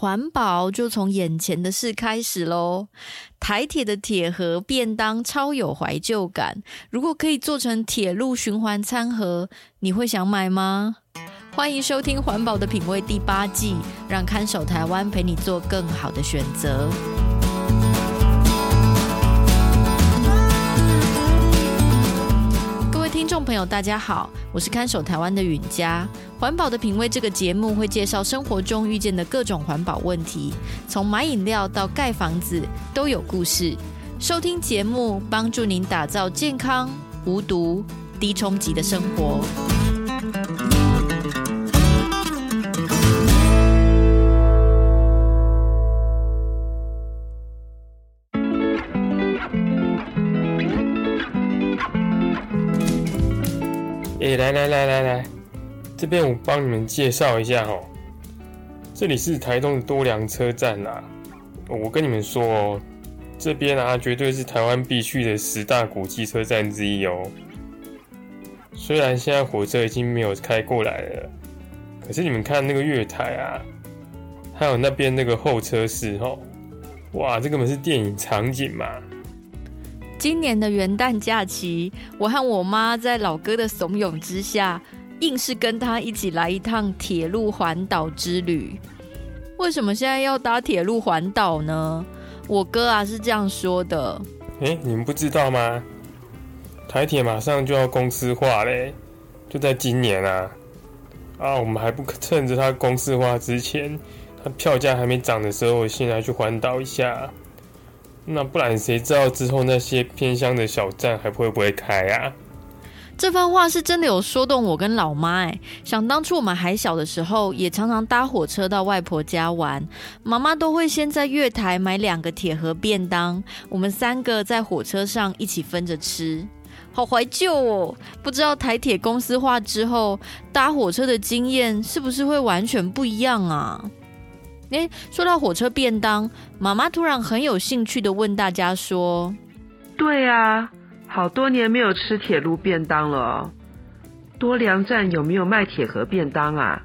环保就从眼前的事开始喽。台铁的铁盒便当超有怀旧感，如果可以做成铁路循环餐盒，你会想买吗？欢迎收听《环保的品味》第八季，让看守台湾陪你做更好的选择。朋友，大家好，我是看守台湾的允嘉。环保的品味这个节目会介绍生活中遇见的各种环保问题，从买饮料到盖房子都有故事。收听节目，帮助您打造健康、无毒、低冲击的生活。来来来来来，这边我帮你们介绍一下哦。这里是台东的多良车站啦。我跟你们说哦，这边啊绝对是台湾必去的十大古迹车站之一哦。虽然现在火车已经没有开过来了，可是你们看那个月台啊，还有那边那个候车室哦，哇，这根本是电影场景嘛。今年的元旦假期，我和我妈在老哥的怂恿之下，硬是跟他一起来一趟铁路环岛之旅。为什么现在要搭铁路环岛呢？我哥啊是这样说的：哎，你们不知道吗？台铁马上就要公司化嘞，就在今年啊！啊，我们还不趁着它公司化之前，它票价还没涨的时候，先来去环岛一下。那不然谁知道之后那些偏乡的小站还会不会开啊？这番话是真的有说动我跟老妈哎。想当初我们还小的时候，也常常搭火车到外婆家玩，妈妈都会先在月台买两个铁盒便当，我们三个在火车上一起分着吃，好怀旧哦。不知道台铁公司化之后，搭火车的经验是不是会完全不一样啊？诶，说到火车便当，妈妈突然很有兴趣的问大家说：“对啊，好多年没有吃铁路便当了，多良站有没有卖铁盒便当啊？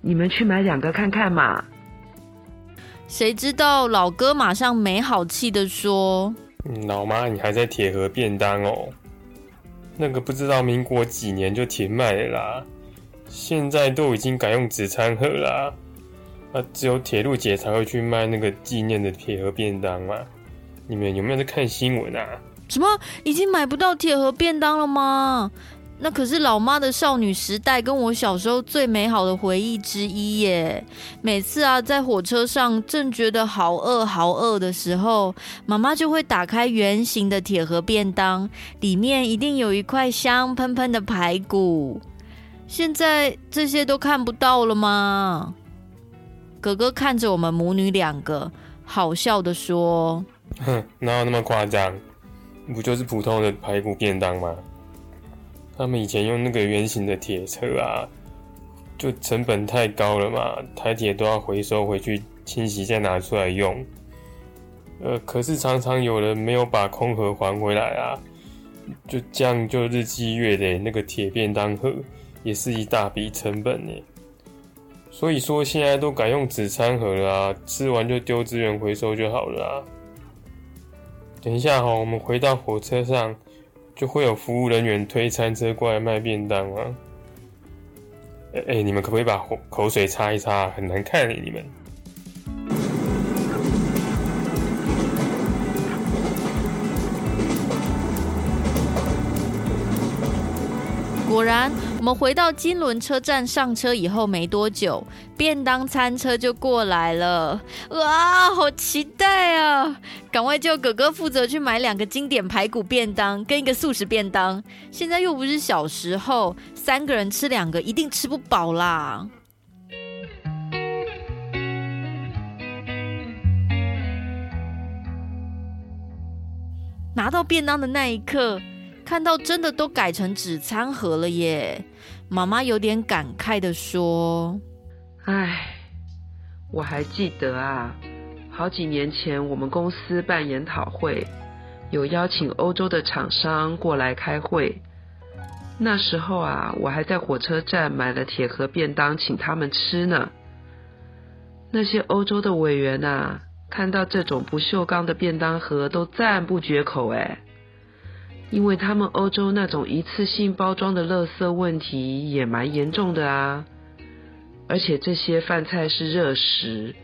你们去买两个看看嘛。”谁知道老哥马上没好气的说：“老妈，你还在铁盒便当哦？那个不知道民国几年就停卖了啦，现在都已经改用纸餐盒啦。”啊，只有铁路姐才会去卖那个纪念的铁盒便当嘛？你们有没有在看新闻啊？什么？已经买不到铁盒便当了吗？那可是老妈的少女时代跟我小时候最美好的回忆之一耶！每次啊，在火车上正觉得好饿好饿的时候，妈妈就会打开圆形的铁盒便当，里面一定有一块香喷喷的排骨。现在这些都看不到了吗？哥哥看着我们母女两个，好笑的说：“哼，哪有那么夸张？不就是普通的排骨便当吗？他们以前用那个圆形的铁车啊，就成本太高了嘛，台铁都要回收回去清洗再拿出来用。呃，可是常常有人没有把空盒还回来啊，就这样就日积月累，那个铁便当盒也是一大笔成本呢。”所以说现在都改用纸餐盒了啊，吃完就丢资源回收就好了啊。等一下哈，我们回到火车上，就会有服务人员推餐车过来卖便当啊。哎哎，你们可不可以把口水擦一擦？很难看你们。果然，我们回到金轮车站上车以后没多久，便当餐车就过来了。哇，好期待啊！赶快叫哥哥负责去买两个经典排骨便当跟一个素食便当。现在又不是小时候，三个人吃两个一定吃不饱啦。拿到便当的那一刻。看到真的都改成纸餐盒了耶！妈妈有点感慨地说：“唉，我还记得啊，好几年前我们公司办研讨会，有邀请欧洲的厂商过来开会。那时候啊，我还在火车站买了铁盒便当请他们吃呢。那些欧洲的委员呐，看到这种不锈钢的便当盒都赞不绝口哎，因为他们欧洲那种一次性包装的垃圾问题也蛮严重的啊，而且这些饭菜是热食，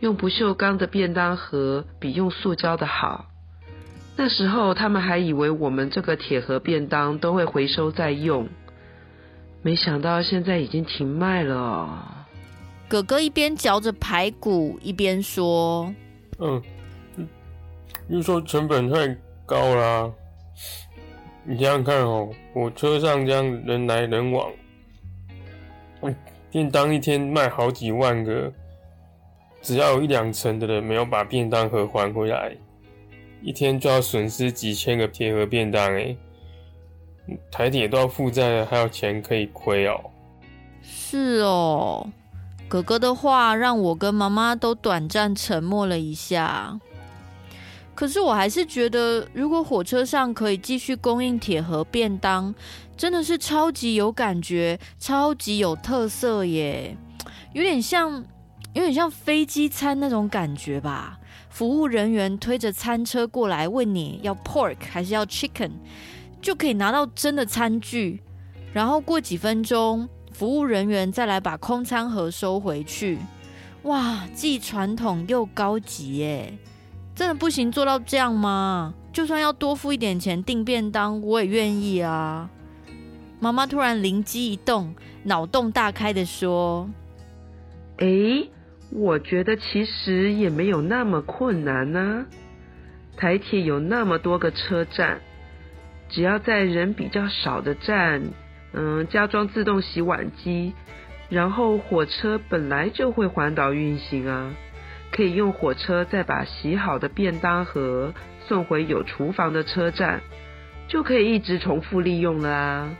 用不锈钢的便当盒比用塑胶的好。那时候他们还以为我们这个铁盒便当都会回收再用，没想到现在已经停卖了哦。哥哥一边嚼着排骨，一边说：“嗯，运输成本太高啦。你想想看哦，我车上这样人来人往，便当一天卖好几万个，只要有一两成的人没有把便当盒还回来，一天就要损失几千个铁盒便当哎。台铁都要负债了，还有钱可以亏哦。是哦。”哥哥的话让我跟妈妈都短暂沉默了一下。可是我还是觉得，如果火车上可以继续供应铁盒便当，真的是超级有感觉、超级有特色耶！有点像，有点像飞机餐那种感觉吧。服务人员推着餐车过来，问你要 pork 还是要 chicken，就可以拿到真的餐具，然后过几分钟。服务人员再来把空餐盒收回去，哇，既传统又高级耶！真的不行做到这样吗？就算要多付一点钱订便当，我也愿意啊！妈妈突然灵机一动，脑洞大开的说：“诶，我觉得其实也没有那么困难呢。台铁有那么多个车站，只要在人比较少的站。”嗯，加装自动洗碗机，然后火车本来就会环岛运行啊，可以用火车再把洗好的便当盒送回有厨房的车站，就可以一直重复利用了啊。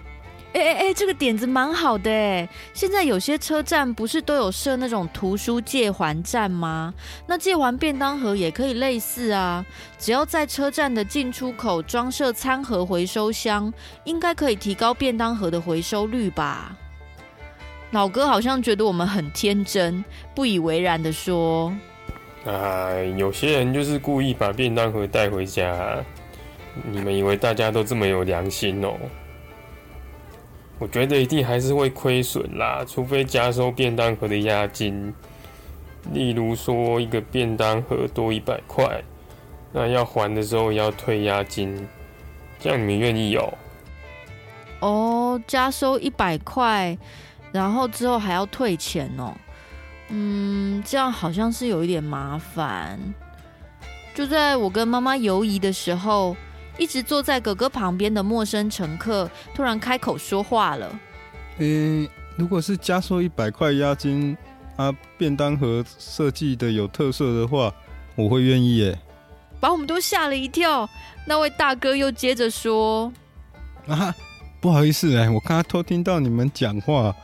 哎哎哎，这个点子蛮好的哎！现在有些车站不是都有设那种图书借还站吗？那借还便当盒也可以类似啊。只要在车站的进出口装设餐盒回收箱，应该可以提高便当盒的回收率吧？老哥好像觉得我们很天真，不以为然的说：“哎，有些人就是故意把便当盒带回家，你们以为大家都这么有良心哦？”我觉得一定还是会亏损啦，除非加收便当盒的押金，例如说一个便当盒多一百块，那要还的时候要退押金，这样你们愿意哦？哦，加收一百块，然后之后还要退钱哦。嗯，这样好像是有一点麻烦。就在我跟妈妈犹疑的时候。一直坐在哥哥旁边的陌生乘客突然开口说话了：“诶，如果是加收一百块押金，啊，便当盒设计的有特色的话，我会愿意耶。”把我们都吓了一跳。那位大哥又接着说：“啊，不好意思哎，我刚刚偷听到你们讲话，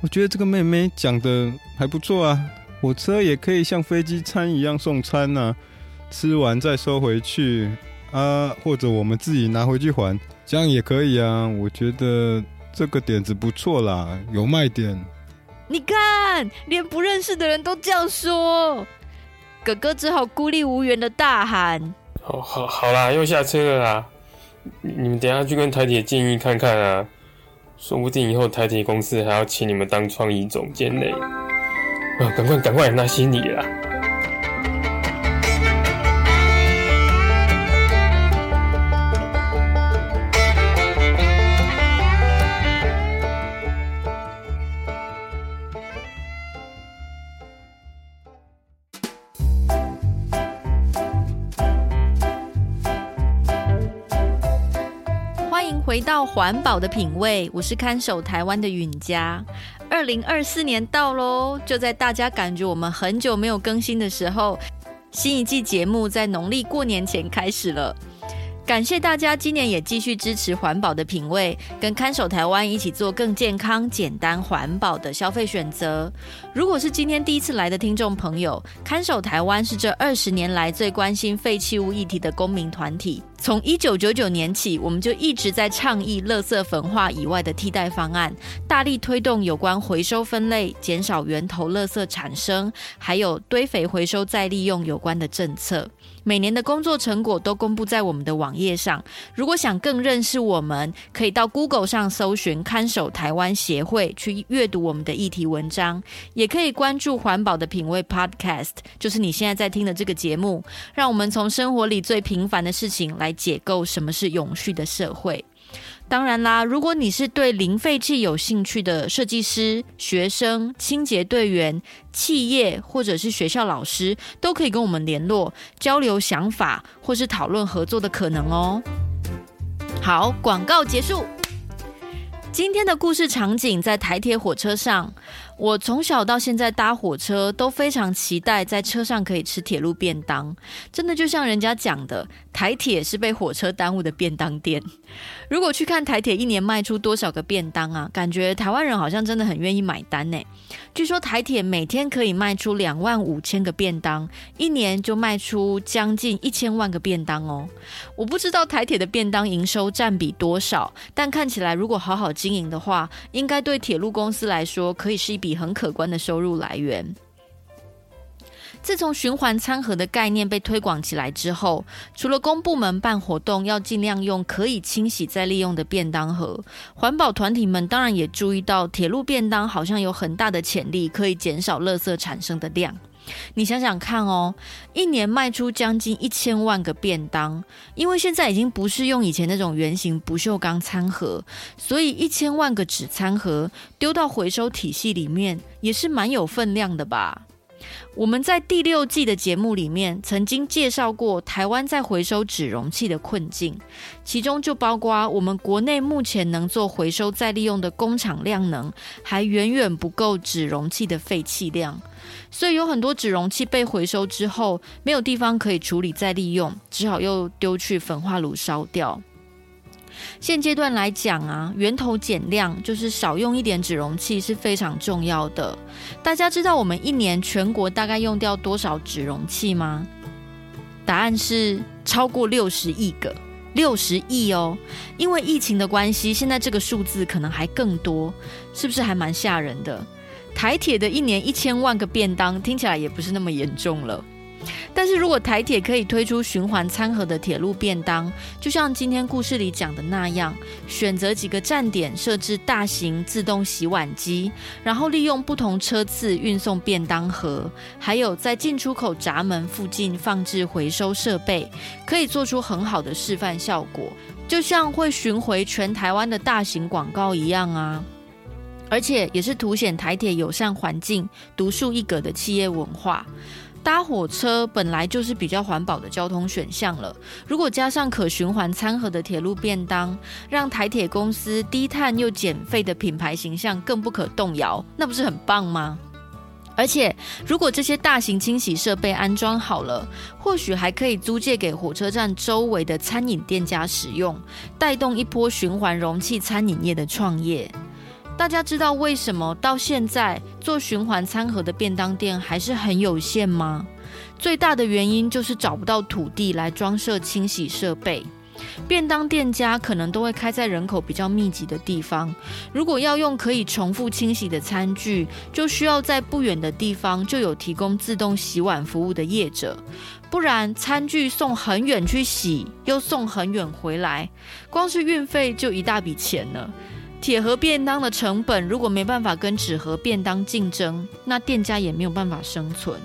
我觉得这个妹妹讲的还不错啊。火车也可以像飞机餐一样送餐呐，吃完再收回去。”啊，或者我们自己拿回去还，这样也可以啊。我觉得这个点子不错啦，有卖点。你看，连不认识的人都这样说，哥哥只好孤立无援的大喊：“好好好啦，又下车了啦！你们等下去跟台铁建议看看啊，说不定以后台铁公司还要请你们当创意总监呢。啊，赶快赶快，拿行李啦！”环保的品味，我是看守台湾的允嘉。二零二四年到喽，就在大家感觉我们很久没有更新的时候，新一季节目在农历过年前开始了。感谢大家今年也继续支持环保的品味，跟看守台湾一起做更健康、简单、环保的消费选择。如果是今天第一次来的听众朋友，看守台湾是这二十年来最关心废弃物议题的公民团体，从一九九九年起，我们就一直在倡议垃圾焚化以外的替代方案，大力推动有关回收分类、减少源头垃圾产生，还有堆肥回收再利用有关的政策。每年的工作成果都公布在我们的网页上。如果想更认识我们，可以到 Google 上搜寻“看守台湾协会”去阅读我们的议题文章，也可以关注环保的品味 Podcast，就是你现在在听的这个节目。让我们从生活里最平凡的事情来解构什么是永续的社会。当然啦，如果你是对零废弃有兴趣的设计师、学生、清洁队员、企业或者是学校老师，都可以跟我们联络，交流想法或是讨论合作的可能哦。好，广告结束。今天的故事场景在台铁火车上。我从小到现在搭火车都非常期待在车上可以吃铁路便当，真的就像人家讲的，台铁是被火车耽误的便当店。如果去看台铁一年卖出多少个便当啊，感觉台湾人好像真的很愿意买单呢。据说台铁每天可以卖出两万五千个便当，一年就卖出将近一千万个便当哦。我不知道台铁的便当营收占比多少，但看起来如果好好经营的话，应该对铁路公司来说可以是一笔。以很可观的收入来源。自从循环餐盒的概念被推广起来之后，除了公部门办活动要尽量用可以清洗再利用的便当盒，环保团体们当然也注意到铁路便当好像有很大的潜力，可以减少垃圾产生的量。你想想看哦，一年卖出将近一千万个便当，因为现在已经不是用以前那种圆形不锈钢餐盒，所以一千万个纸餐盒丢到回收体系里面也是蛮有分量的吧。我们在第六季的节目里面曾经介绍过台湾在回收纸容器的困境，其中就包括我们国内目前能做回收再利用的工厂量能还远远不够纸容器的废弃量，所以有很多纸容器被回收之后没有地方可以处理再利用，只好又丢去焚化炉烧掉。现阶段来讲啊，源头减量就是少用一点纸容器是非常重要的。大家知道我们一年全国大概用掉多少纸容器吗？答案是超过六十亿个，六十亿哦。因为疫情的关系，现在这个数字可能还更多，是不是还蛮吓人的？台铁的一年一千万个便当，听起来也不是那么严重了。但是如果台铁可以推出循环餐盒的铁路便当，就像今天故事里讲的那样，选择几个站点设置大型自动洗碗机，然后利用不同车次运送便当盒，还有在进出口闸门附近放置回收设备，可以做出很好的示范效果，就像会巡回全台湾的大型广告一样啊！而且也是凸显台铁友善环境、独树一格的企业文化。搭火车本来就是比较环保的交通选项了，如果加上可循环餐盒的铁路便当，让台铁公司低碳又减废的品牌形象更不可动摇，那不是很棒吗？而且，如果这些大型清洗设备安装好了，或许还可以租借给火车站周围的餐饮店家使用，带动一波循环容器餐饮业的创业。大家知道为什么到现在做循环餐盒的便当店还是很有限吗？最大的原因就是找不到土地来装设清洗设备。便当店家可能都会开在人口比较密集的地方，如果要用可以重复清洗的餐具，就需要在不远的地方就有提供自动洗碗服务的业者，不然餐具送很远去洗，又送很远回来，光是运费就一大笔钱了。铁盒便当的成本如果没办法跟纸盒便当竞争，那店家也没有办法生存。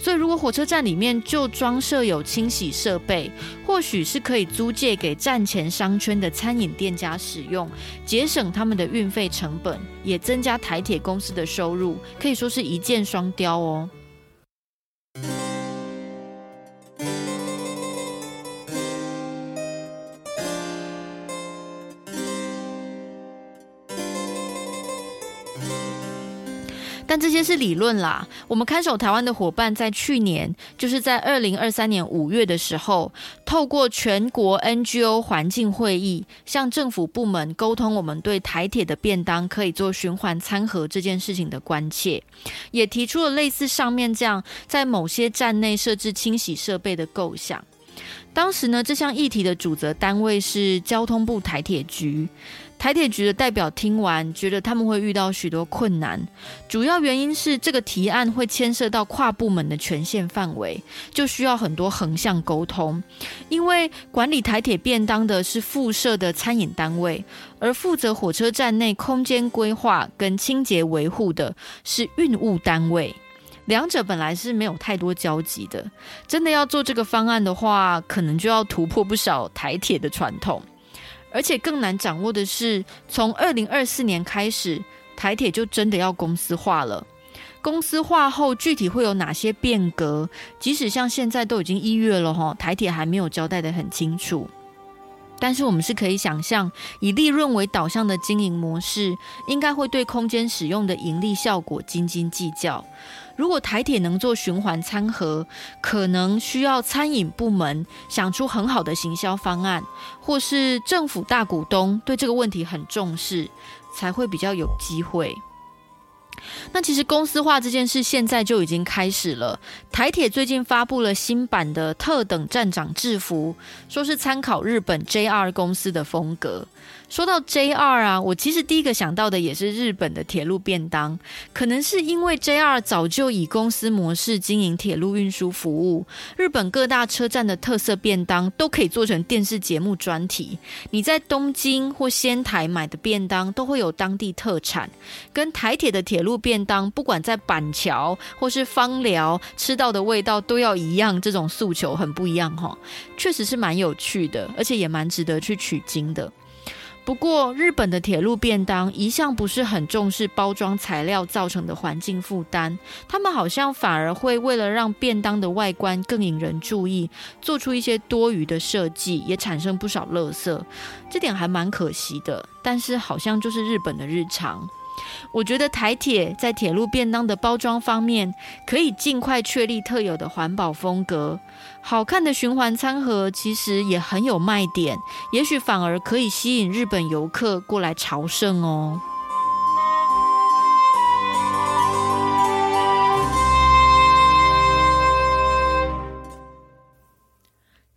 所以，如果火车站里面就装设有清洗设备，或许是可以租借给站前商圈的餐饮店家使用，节省他们的运费成本，也增加台铁公司的收入，可以说是一箭双雕哦。但这些是理论啦。我们看守台湾的伙伴在去年，就是在二零二三年五月的时候，透过全国 NGO 环境会议，向政府部门沟通我们对台铁的便当可以做循环餐盒这件事情的关切，也提出了类似上面这样在某些站内设置清洗设备的构想。当时呢，这项议题的主责单位是交通部台铁局。台铁局的代表听完，觉得他们会遇到许多困难，主要原因是这个提案会牵涉到跨部门的权限范围，就需要很多横向沟通。因为管理台铁便当的是附设的餐饮单位，而负责火车站内空间规划跟清洁维护的是运务单位，两者本来是没有太多交集的。真的要做这个方案的话，可能就要突破不少台铁的传统。而且更难掌握的是，从二零二四年开始，台铁就真的要公司化了。公司化后，具体会有哪些变革？即使像现在都已经一月了哈，台铁还没有交代得很清楚。但是我们是可以想象，以利润为导向的经营模式，应该会对空间使用的盈利效果斤斤计较。如果台铁能做循环餐盒，可能需要餐饮部门想出很好的行销方案，或是政府大股东对这个问题很重视，才会比较有机会。那其实公司化这件事现在就已经开始了。台铁最近发布了新版的特等站长制服，说是参考日本 JR 公司的风格。说到 JR 啊，我其实第一个想到的也是日本的铁路便当，可能是因为 JR 早就以公司模式经营铁路运输服务，日本各大车站的特色便当都可以做成电视节目专题。你在东京或仙台买的便当都会有当地特产，跟台铁的铁路便当，不管在板桥或是枋寮吃到的味道都要一样，这种诉求很不一样哈，确实是蛮有趣的，而且也蛮值得去取经的。不过，日本的铁路便当一向不是很重视包装材料造成的环境负担，他们好像反而会为了让便当的外观更引人注意，做出一些多余的设计，也产生不少垃圾，这点还蛮可惜的。但是，好像就是日本的日常。我觉得台铁在铁路便当的包装方面，可以尽快确立特有的环保风格。好看的循环餐盒其实也很有卖点，也许反而可以吸引日本游客过来朝圣哦。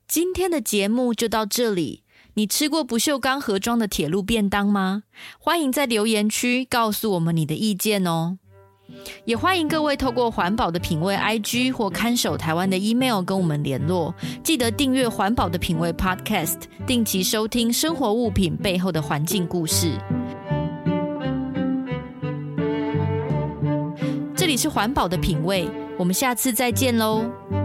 今天的节目就到这里。你吃过不锈钢盒装的铁路便当吗？欢迎在留言区告诉我们你的意见哦。也欢迎各位透过环保的品味 IG 或看守台湾的 email 跟我们联络。记得订阅环保的品味 Podcast，定期收听生活物品背后的环境故事。这里是环保的品味，我们下次再见喽。